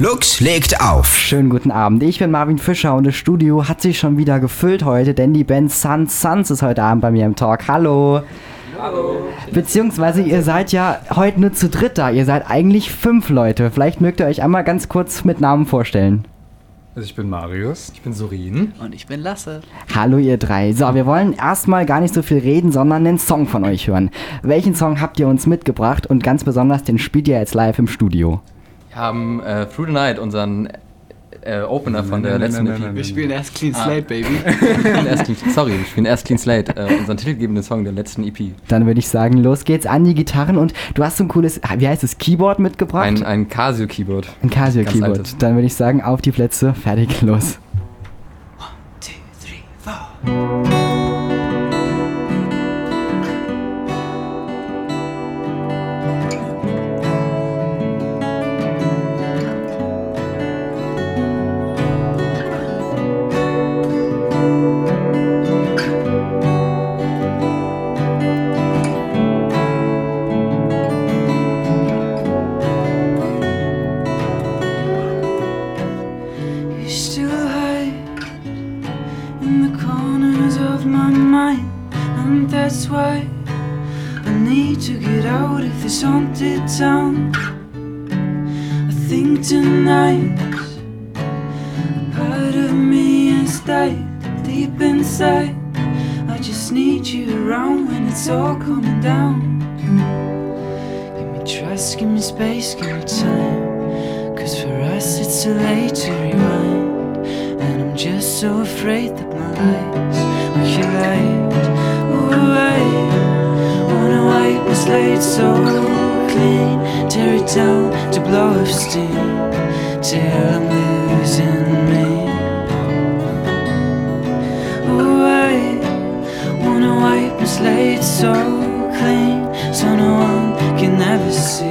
Lux legt auf. Schönen guten Abend. Ich bin Marvin Fischer und das Studio hat sich schon wieder gefüllt heute, denn die Band Suns Suns ist heute Abend bei mir im Talk. Hallo. Hallo. Beziehungsweise ihr seid ja heute nur zu dritt da. Ihr seid eigentlich fünf Leute. Vielleicht mögt ihr euch einmal ganz kurz mit Namen vorstellen. Also ich bin Marius. Ich bin Sorin. Und ich bin Lasse. Hallo ihr drei. So, wir wollen erstmal gar nicht so viel reden, sondern einen Song von euch hören. Welchen Song habt ihr uns mitgebracht und ganz besonders den spielt ihr jetzt live im Studio? Wir haben äh, Through the Night, unseren äh, Opener von der letzten nein, nein, Wir spielen erst Clean ah. Slate, Baby. sorry, wir spielen erst Clean Slate, äh, unseren titelgebenden Song der letzten EP. Dann würde ich sagen, los geht's an die Gitarren und du hast so ein cooles, wie heißt es, Keyboard mitgebracht? Ein, ein Casio-Keyboard. Ein Casio-Keyboard. Dann würde ich sagen, auf die Plätze, fertig, los. One, two, three, four. haunted town. I think tonight a part of me has died deep inside. I just need you around when it's all coming down. Give me trust, give me space, give me time. Cause for us it's too late to rewind. And I'm just so afraid that my life. slate so clean, tear it down to blow off steam till I'm losing me. Oh, I wanna wipe my slate so clean, so no one can ever see.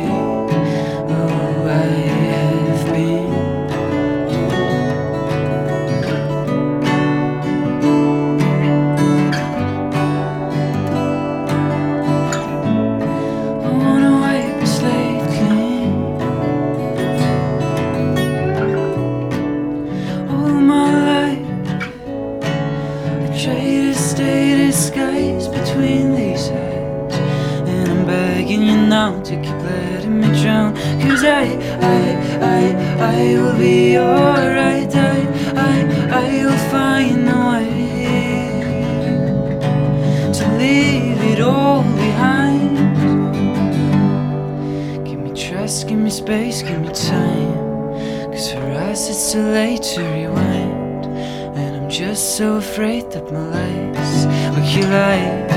I will be alright. I, I, I will find a way to leave it all behind. Give me trust, give me space, give me time. Cause for us it's too late to rewind. And I'm just so afraid that my life's will kill life.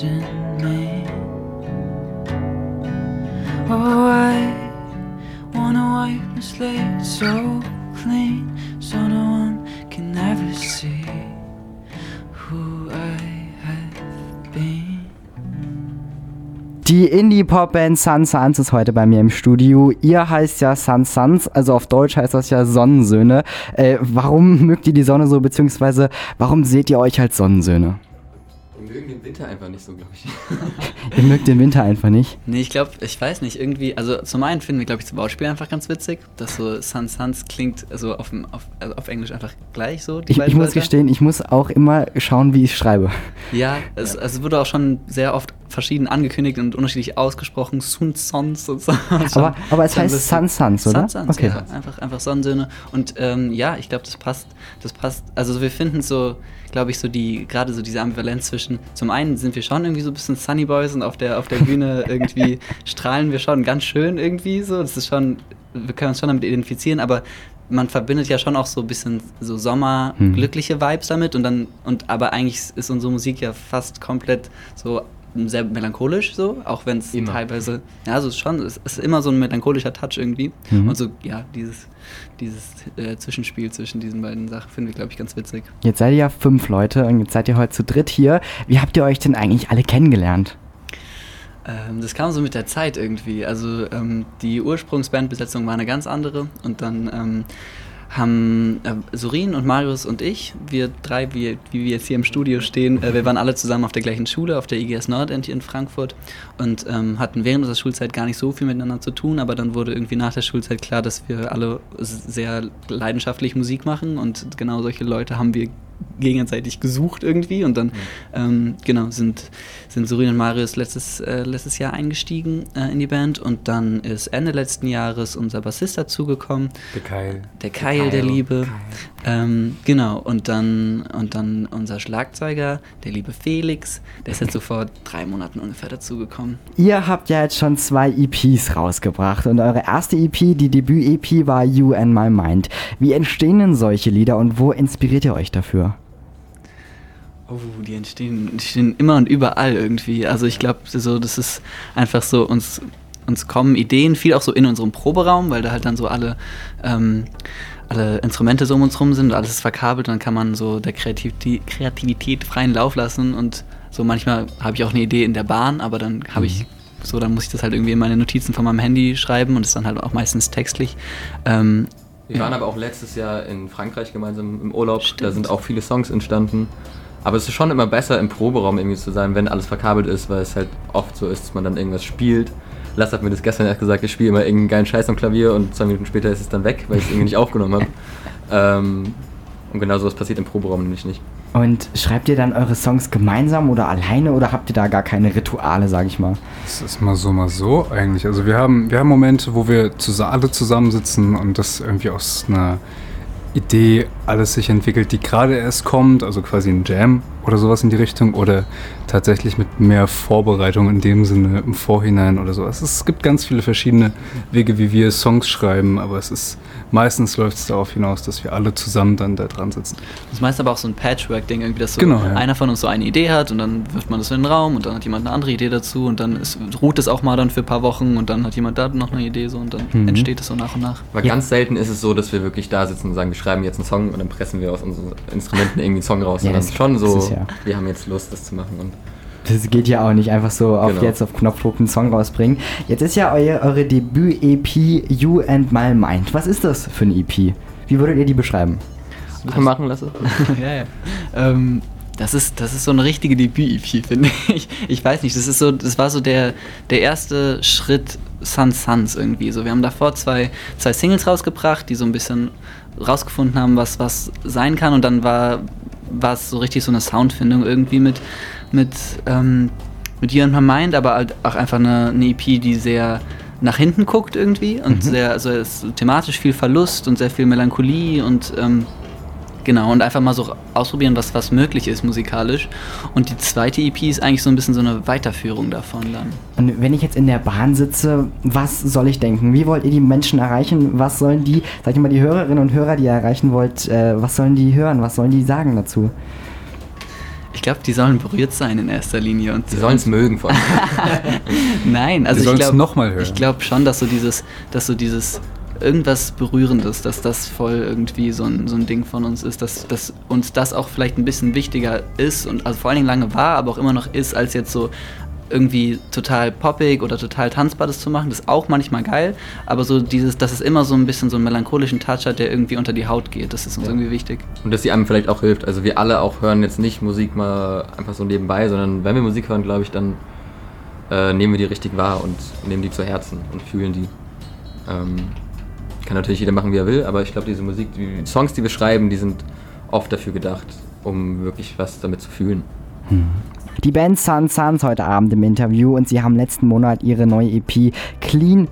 Die Indie-Pop-Band Sun Suns ist heute bei mir im Studio. Ihr heißt ja Sun Suns, also auf Deutsch heißt das ja Sonnensöhne. Äh, warum mögt ihr die Sonne so, beziehungsweise warum seht ihr euch als Sonnensöhne? Wir mögen den Winter einfach nicht so, glaube ich. Ihr mögt den Winter einfach nicht. Nee, ich glaube, ich weiß nicht, irgendwie, also zum einen finden wir, glaube ich, das Wortspiel einfach ganz witzig, dass so Sun Suns klingt also auf, auf, also auf Englisch einfach gleich so. die Ich, ich muss gestehen, ich muss auch immer schauen, wie ich schreibe. Ja, es, es wurde auch schon sehr oft verschieden angekündigt und unterschiedlich ausgesprochen. Sun Sons und so. Aber, aber es heißt. Sun Suns, oder? Sun Suns, ja. Einfach, einfach Sonnensöhne. Und ähm, ja, ich glaube, das passt, das passt. Also wir finden so, glaube ich, so die, gerade so diese Ambivalenz zwischen, zum einen sind wir schon irgendwie so ein bisschen Sunny Boys und auf der, auf der Bühne irgendwie strahlen wir schon ganz schön irgendwie so. Das ist schon, wir können uns schon damit identifizieren, aber man verbindet ja schon auch so ein bisschen so Sommer, Hm. glückliche Vibes damit und dann, und aber eigentlich ist unsere Musik ja fast komplett so sehr melancholisch so, auch wenn es teilweise, ja, also es ist schon, es ist immer so ein melancholischer Touch irgendwie. Mhm. Und so, ja, dieses, dieses äh, Zwischenspiel zwischen diesen beiden Sachen finden wir, glaube ich, ganz witzig. Jetzt seid ihr ja fünf Leute und jetzt seid ihr heute zu dritt hier. Wie habt ihr euch denn eigentlich alle kennengelernt? Ähm, das kam so mit der Zeit irgendwie. Also ähm, die Ursprungsbandbesetzung war eine ganz andere und dann ähm, haben äh, Sorin und Marius und ich, wir drei, wie, wie wir jetzt hier im Studio stehen, äh, wir waren alle zusammen auf der gleichen Schule, auf der IGS Nordend hier in Frankfurt und ähm, hatten während unserer Schulzeit gar nicht so viel miteinander zu tun, aber dann wurde irgendwie nach der Schulzeit klar, dass wir alle sehr leidenschaftlich Musik machen und genau solche Leute haben wir gegenseitig gesucht irgendwie und dann ähm, genau sind, sind Sorin und Marius letztes, äh, letztes Jahr eingestiegen äh, in die Band und dann ist Ende letzten Jahres unser Bassist dazugekommen, Der Keil. der Keil der Keil. Liebe. Ähm, genau, und dann, und dann unser Schlagzeuger, der liebe Felix, der ist jetzt so vor drei Monaten ungefähr dazugekommen. Ihr habt ja jetzt schon zwei EPs rausgebracht und eure erste EP, die Debüt-EP, war You and My Mind. Wie entstehen denn solche Lieder und wo inspiriert ihr euch dafür? Oh, die entstehen, die stehen immer und überall irgendwie. Also ich glaube, so, das ist einfach so, uns, uns kommen Ideen, viel auch so in unserem Proberaum, weil da halt dann so alle, ähm, alle Instrumente so um uns rum sind, alles ist verkabelt dann kann man so der Kreativität, Kreativität freien Lauf lassen und so manchmal habe ich auch eine Idee in der Bahn, aber dann habe ich so, dann muss ich das halt irgendwie in meine Notizen von meinem Handy schreiben und ist dann halt auch meistens textlich. Ähm, Wir Ja. waren aber auch letztes Jahr in Frankreich gemeinsam im Urlaub. Da Stimmt. sind auch viele Songs entstanden. Aber es ist schon immer besser, im Proberaum irgendwie zu sein, wenn alles verkabelt ist, weil es halt oft so ist, dass man dann irgendwas spielt. Lass hat mir das gestern erst gesagt, ich spiele immer irgendeinen geilen Scheiß am Klavier und zwei Minuten später ist es dann weg, weil ich es irgendwie nicht aufgenommen habe. Ähm, und genau sowas passiert im Proberaum nämlich nicht. Und schreibt ihr dann eure Songs gemeinsam oder alleine oder habt ihr da gar keine Rituale, sag ich mal? Es ist mal so, mal so eigentlich. Also wir haben, wir haben Momente, wo wir alle zusammensitzen und das irgendwie aus einer Idee alles sich entwickelt, die gerade erst kommt, also quasi ein Jam oder sowas in die Richtung oder tatsächlich mit mehr Vorbereitung in dem Sinne im Vorhinein oder sowas. Es gibt ganz viele verschiedene Wege, wie wir Songs schreiben, aber es ist meistens läuft es darauf hinaus, dass wir alle zusammen dann da dran sitzen. Das ist meist aber auch so ein Patchwork-Ding, irgendwie, dass so Genau, ja. einer von uns so eine Idee hat und dann wirft man das in den Raum und dann hat jemand eine andere Idee dazu und dann ist, ruht es auch mal dann für ein paar Wochen und dann hat jemand da noch eine Idee so und dann Mhm. entsteht es so nach und nach. Weil Ja. ganz selten ist es so, dass wir wirklich da sitzen und sagen, wir schreiben jetzt einen Song und dann pressen wir aus unseren Instrumenten irgendwie einen Song raus. Ja, das- schon das so, ist ja- wir haben jetzt Lust, das zu machen. Und Das geht ja auch nicht einfach so auf Genau. jetzt auf Knopfdruck einen Song rausbringen. Jetzt ist ja euer, eure Debüt-EP You and My Mind. Was ist das für eine EP? Wie würdet ihr die beschreiben? das machen lassen. ja, ja. Ähm, das ist, das ist so eine richtige Debüt-EP, finde ich. Ich weiß nicht, das ist so, das war so der, der erste Schritt Sun Suns irgendwie. So, wir haben davor zwei, zwei Singles rausgebracht, die so ein bisschen rausgefunden haben, was, was sein kann. Und dann war, war es so richtig so eine Soundfindung irgendwie mit, mit, ähm, mit You and My Mind, aber halt auch einfach eine, eine EP, die sehr nach hinten guckt irgendwie und sehr, also es ist thematisch viel Verlust und sehr viel Melancholie und ähm, Genau, und einfach mal so ausprobieren, was, was möglich ist musikalisch. Und die zweite EP ist eigentlich so ein bisschen so eine Weiterführung davon dann. Und wenn ich jetzt in der Bahn sitze, was soll ich denken? Wie wollt ihr die Menschen erreichen? Was sollen die, sag ich mal, die Hörerinnen und Hörer, die ihr erreichen wollt, äh, was sollen die hören? Was sollen die sagen dazu? Ich glaube, die sollen berührt sein in erster Linie. Und Sie sollen es mögen vor allem. Nein, also Die ich glaube hören. Ich glaube schon, dass so dieses, dass so dieses irgendwas Berührendes, dass das voll irgendwie so ein, so ein Ding von uns ist, dass, dass uns das auch vielleicht ein bisschen wichtiger ist und also vor allen Dingen lange war, aber auch immer noch ist, als jetzt so irgendwie total poppig oder total tanzbar das zu machen, das ist auch manchmal geil, aber so dieses, dass es immer so ein bisschen so einen melancholischen Touch hat, der irgendwie unter die Haut geht, das ist uns Ja. irgendwie wichtig. Und dass sie einem vielleicht auch hilft. Also wir alle auch hören jetzt nicht Musik mal einfach so nebenbei, sondern wenn wir Musik hören, glaube ich, dann äh, nehmen wir die richtig wahr und nehmen die zu Herzen und fühlen die. Ähm, kann natürlich jeder machen, wie er will, aber ich glaube, diese Musik, die Songs, die wir schreiben, die sind oft dafür gedacht, um wirklich was damit zu fühlen. Die Band Sun Suns heute Abend im Interview und sie haben letzten Monat ihre neue EP Clean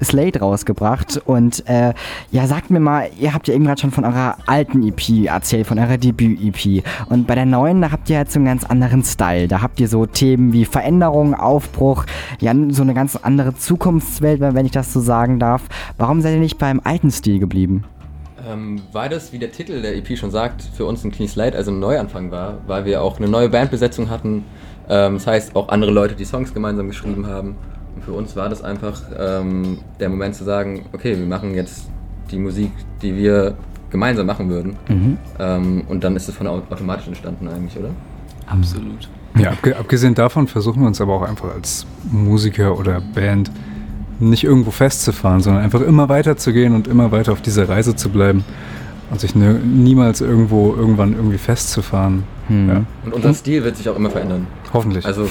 Slate rausgebracht. Und äh, ja, sagt mir mal, ihr habt ja eben gerade schon von eurer alten EP erzählt, von eurer Debüt-EP. Und bei der neuen, da habt ihr jetzt so einen ganz anderen Style. Da habt ihr so Themen wie Veränderung, Aufbruch, ja, so eine ganz andere Zukunftswelt, wenn ich das so sagen darf. Warum seid ihr nicht beim alten Stil geblieben? Ähm, weil das, wie der Titel der EP schon sagt, für uns ein Clean Slate, also ein Neuanfang war, weil wir auch eine neue Bandbesetzung hatten. Ähm, das heißt, auch andere Leute, die Songs gemeinsam geschrieben haben. Und für uns war das einfach ähm, der Moment zu sagen, okay, wir machen jetzt die Musik, die wir gemeinsam machen würden. Ähm, und dann ist es von au- automatisch entstanden eigentlich, oder? Absolut. Ja, abge abgesehen davon versuchen wir uns aber auch einfach als Musiker oder Band nicht irgendwo festzufahren, sondern einfach immer weiter zu gehen und immer weiter auf dieser Reise zu bleiben und sich ne, niemals irgendwo irgendwann irgendwie festzufahren. Hm. Ja, Und unser Stil wird sich auch immer verändern. hoffentlich. Also,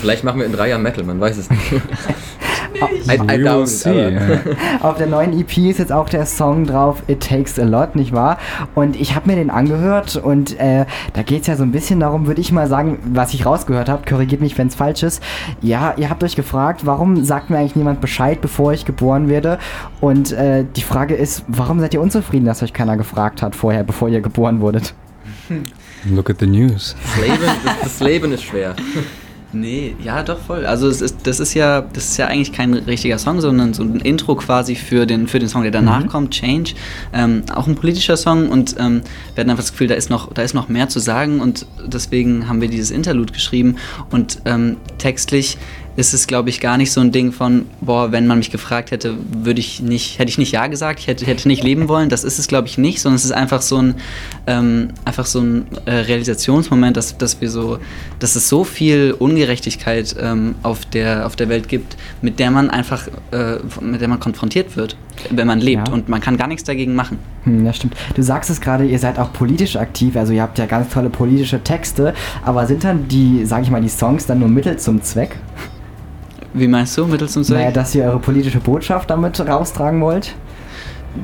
vielleicht machen wir in drei Jahren Metal, man weiß es nicht. I, I doubt. Auf der neuen EP ist jetzt auch der Song drauf It Takes a Lot, nicht wahr? Und ich habe mir den angehört und äh, da geht es ja so ein bisschen darum, würde ich mal sagen, was ich rausgehört habe, korrigiert mich, wenn es falsch ist. Ja, ihr habt euch gefragt, warum sagt mir eigentlich niemand Bescheid, bevor ich geboren werde? Und äh, die Frage ist, warum seid ihr unzufrieden, dass euch keiner gefragt hat vorher, bevor ihr geboren wurdet? Look at the news. Das Leben, das, das Leben ist schwer. Nee, ja, doch voll. Also es ist, das ist ja, das ist ja eigentlich kein richtiger Song, sondern so ein Intro quasi für den, für den Song, der danach kommt, Change. Ähm, auch ein politischer Song und ähm, wir hatten einfach das Gefühl, da ist noch, da ist noch mehr zu sagen und deswegen haben wir dieses Interlude geschrieben und ähm, textlich ist es, glaube ich, gar nicht so ein Ding von, boah, wenn man mich gefragt hätte, würde ich nicht, hätte ich nicht Ja gesagt, ich hätte, hätte nicht leben wollen. Das ist es, glaube ich, nicht, sondern es ist einfach so ein, ähm, einfach so ein äh, Realisationsmoment, dass, dass wir so, dass es so viel Ungerechtigkeit ähm, auf, der, auf der Welt gibt, mit der man einfach, äh, mit der man konfrontiert wird, wenn man lebt. Ja. Und man kann gar nichts dagegen machen. Hm, das stimmt. Du sagst es gerade, ihr seid auch politisch aktiv, also ihr habt ja ganz tolle politische Texte, aber sind dann die, sag ich mal, die Songs dann nur Mittel zum Zweck? Wie meinst du, mittels zum Zweck? Naja, dass ihr eure politische Botschaft damit raustragen wollt?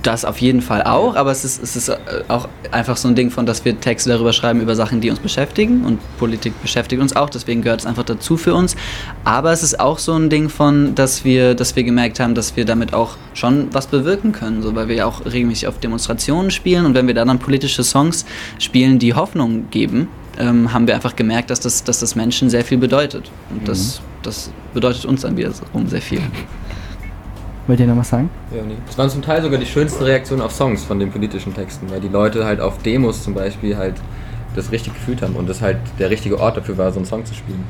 Das auf jeden Fall auch, aber es ist, es ist äh, auch einfach so ein Ding von, dass wir Texte darüber schreiben, über Sachen, die uns beschäftigen und Politik beschäftigt uns auch, deswegen gehört es einfach dazu für uns. Aber es ist auch so ein Ding von, dass wir, dass wir gemerkt haben, dass wir damit auch schon was bewirken können, so, weil wir ja auch regelmäßig auf Demonstrationen spielen und wenn wir da dann politische Songs spielen, die Hoffnung geben, ähm, haben wir einfach gemerkt, dass das, dass das Menschen sehr viel bedeutet. Und das, das bedeutet uns dann wiederum sehr viel. Wollt ihr noch was sagen? Ja, nee. Das waren zum Teil sogar die schönsten Reaktionen auf Songs von den politischen Texten, weil die Leute halt auf Demos zum Beispiel halt das richtig gefühlt haben und das halt der richtige Ort dafür war, so einen Song zu spielen.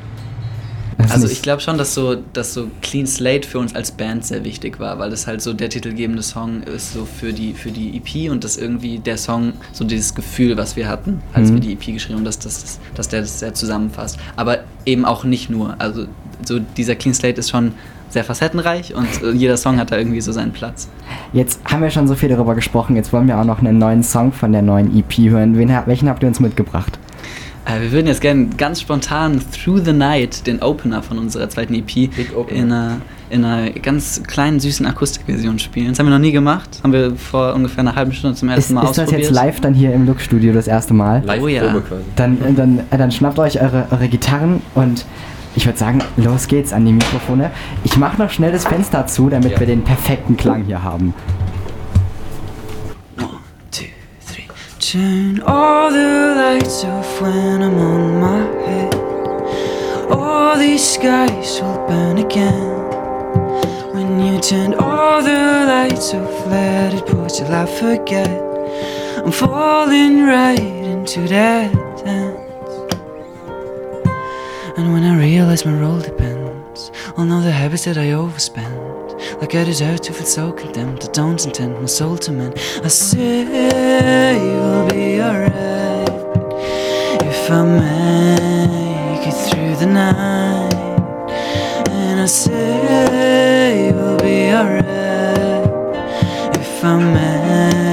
Also ich glaube schon, dass so, dass so Clean Slate für uns als Band sehr wichtig war, weil das halt so der titelgebende Song ist so für die, für die EP und das irgendwie der Song, so dieses Gefühl, was wir hatten, als Mhm. wir die EP geschrieben haben, dass, das, dass der das sehr zusammenfasst. Aber eben auch nicht nur. Also so dieser Clean Slate ist schon sehr facettenreich und äh, jeder Song hat da irgendwie so seinen Platz. Jetzt haben wir schon so viel darüber gesprochen, jetzt wollen wir auch noch einen neuen Song von der neuen EP hören. Wen, welchen habt ihr uns mitgebracht? Äh, wir würden jetzt gerne ganz spontan Through the Night, den Opener von unserer zweiten EP, in einer, in einer ganz kleinen, süßen Akustikversion spielen. Das haben wir noch nie gemacht. Haben wir vor ungefähr einer halben Stunde zum Ist, ersten Mal ist das ausprobiert. jetzt live dann hier im Look-Studio das erste Mal? Live Oh ja. Dann, äh, dann, äh, dann schnappt euch eure, eure Gitarren und ich würde sagen, los geht's an die Mikrofone. Ich mache noch schnell das Fenster zu, damit Ja. wir den perfekten Klang hier haben. Turn all the lights off when I'm on my head. All these skies will burn again. When you turn all the lights off, let it pour till I forget. I'm falling right into that dance. And when I realize my role depends on all the habits that I overspend. I get it out to feel so condemned. I don't intend my soul to mend. I say we'll be alright if I make it through the night. And I say we'll be alright if I make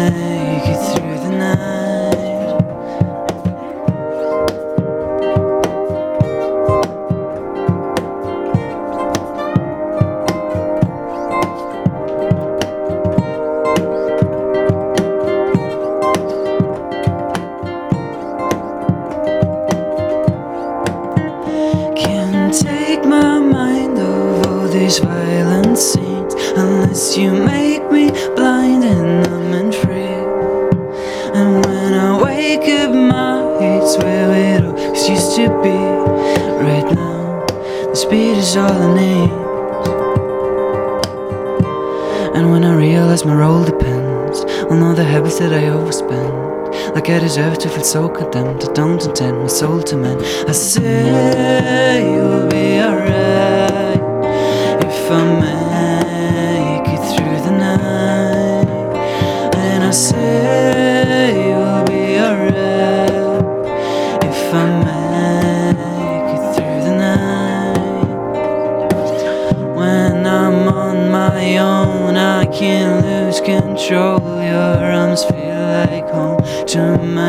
like I deserve to feel so condemned. I don't intend my soul to mend. I say you'll be alright if I make it through the night. And I say you'll be alright if I make it through the night. When I'm on my own, I can lose control.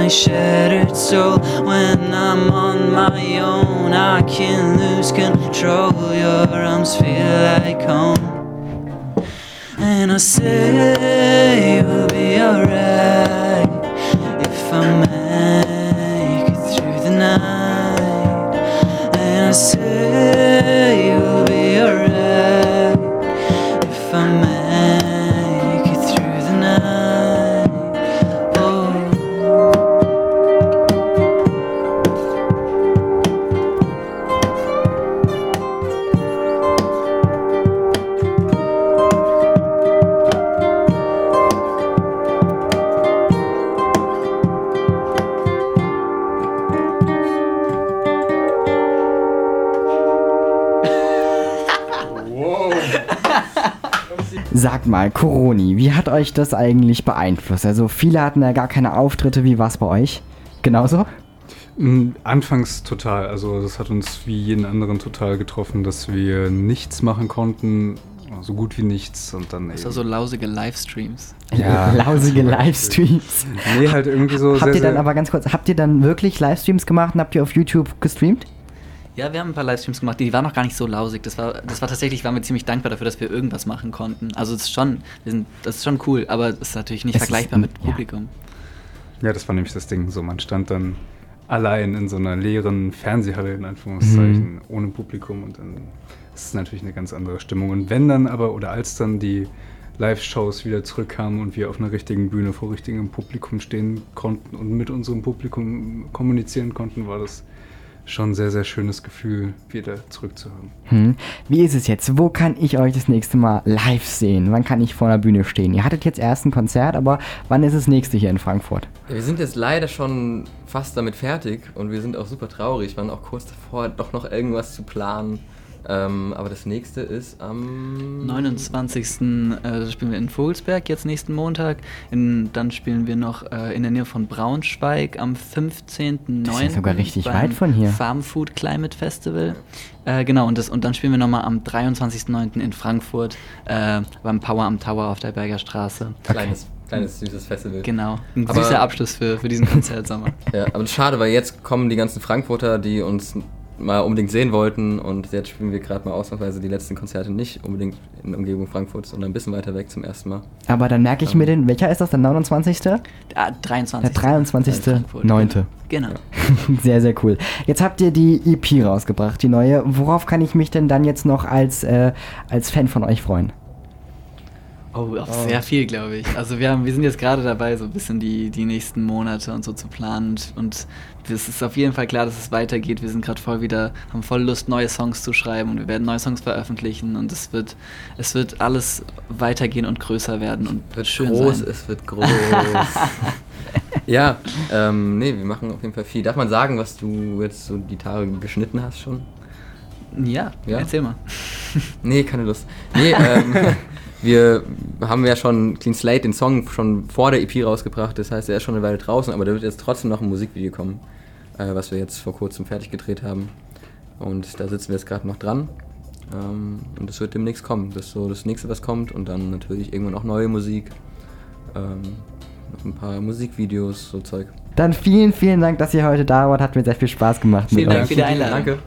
Shattered soul. When I'm on my own, I can lose control. Your arms feel like home. And I say Sag mal, Coroni, wie hat euch das eigentlich beeinflusst? Also viele hatten ja gar keine Auftritte, wie war es bei euch? Genauso? Mm, Anfangs total. Also das hat uns wie jeden anderen total getroffen, dass wir nichts machen konnten, so gut wie nichts und dann Das war so lausige Livestreams. Ja. Lausige Livestreams. nee, halt irgendwie so habt sehr, ihr dann sehr- aber ganz kurz, habt ihr dann wirklich Livestreams gemacht und habt ihr auf YouTube gestreamt? Ja, wir haben ein paar Livestreams gemacht, die waren noch gar nicht so lausig. Das war, das war tatsächlich, waren wir ziemlich dankbar dafür, dass wir irgendwas machen konnten. Also es ist schon, wir sind, das ist schon cool, aber es ist natürlich nicht Es ist vergleichbar ein- mit ja. Publikum. Ja, das war nämlich das Ding. So, man stand dann allein in so einer leeren Fernsehhalle, in Anführungszeichen, Mhm. ohne Publikum und dann ist es natürlich eine ganz andere Stimmung. Und wenn dann aber, oder als dann die Live-Shows wieder zurückkamen und wir auf einer richtigen Bühne vor richtigem Publikum stehen konnten und mit unserem Publikum kommunizieren konnten, war das schon ein sehr, sehr schönes Gefühl, wieder zurückzuhaben. Hm. Wie ist es jetzt? Wo kann ich euch das nächste Mal live sehen? Wann kann ich vor der Bühne stehen? Ihr hattet jetzt erst ein Konzert, aber wann ist das nächste hier in Frankfurt? Wir sind jetzt leider schon fast damit fertig und wir sind auch super traurig. Wir waren auch kurz davor, doch noch irgendwas zu planen. Ähm, aber das nächste ist am 29. Äh, spielen wir in Vogelsberg jetzt nächsten Montag. In, dann spielen wir noch äh, in der Nähe von Braunschweig am 15.09. Das ist ja sogar richtig weit von hier. Farm Food Climate Festival. Äh, genau, und, das, und dann spielen wir nochmal am 23.09. in Frankfurt äh, beim Power am Tower auf der Berger Straße. Kleines, kleines süßes Festival. Genau, ein Aber- süßer Abschluss für, für diesen Konzertsommer. Ja, aber das ist schade, weil jetzt kommen die ganzen Frankfurter, die uns mal unbedingt sehen wollten und jetzt spielen wir gerade mal ausnahmsweise die letzten Konzerte nicht unbedingt in der Umgebung Frankfurts, sondern ein bisschen weiter weg zum ersten Mal. Aber dann merke ich mir den, welcher ist das, der 29.? Ah, 23. Der 23. Frankfurt. 9. Genau. Sehr, sehr cool. Jetzt habt ihr die EP rausgebracht, die neue. Worauf kann ich mich denn dann jetzt noch als, äh, als Fan von euch freuen? Oh, auf sehr viel, glaube ich. Also wir, haben, wir sind jetzt gerade dabei, so ein bisschen die, die nächsten Monate und so zu planen. Und, und es ist auf jeden Fall klar, dass es weitergeht. Wir sind gerade voll wieder, haben voll Lust, neue Songs zu schreiben und wir werden neue Songs veröffentlichen und es wird, es wird alles weitergehen und größer werden und Wird schön groß, sein. es wird groß. ja, ähm, nee, wir machen auf jeden Fall viel. Darf man sagen, was du jetzt so die Tage geschnitten hast schon? Ja, Ja? erzähl mal. Nee, keine Lust. Nee, ähm, wir haben ja schon Clean Slate, den Song, schon vor der EP rausgebracht. Das heißt, er ist schon eine Weile draußen, aber da wird jetzt trotzdem noch ein Musikvideo kommen, äh, was wir jetzt vor kurzem fertig gedreht haben. Und da sitzen wir jetzt gerade noch dran. Ähm, und das wird demnächst kommen. Das ist so das nächste, was kommt. Und dann natürlich irgendwann auch neue Musik. Ähm, noch ein paar Musikvideos, so Zeug. Dann vielen, vielen Dank, dass ihr heute da wart. Hat mir sehr viel Spaß gemacht Vielen mit Dank euch. für die Einladung. Danke.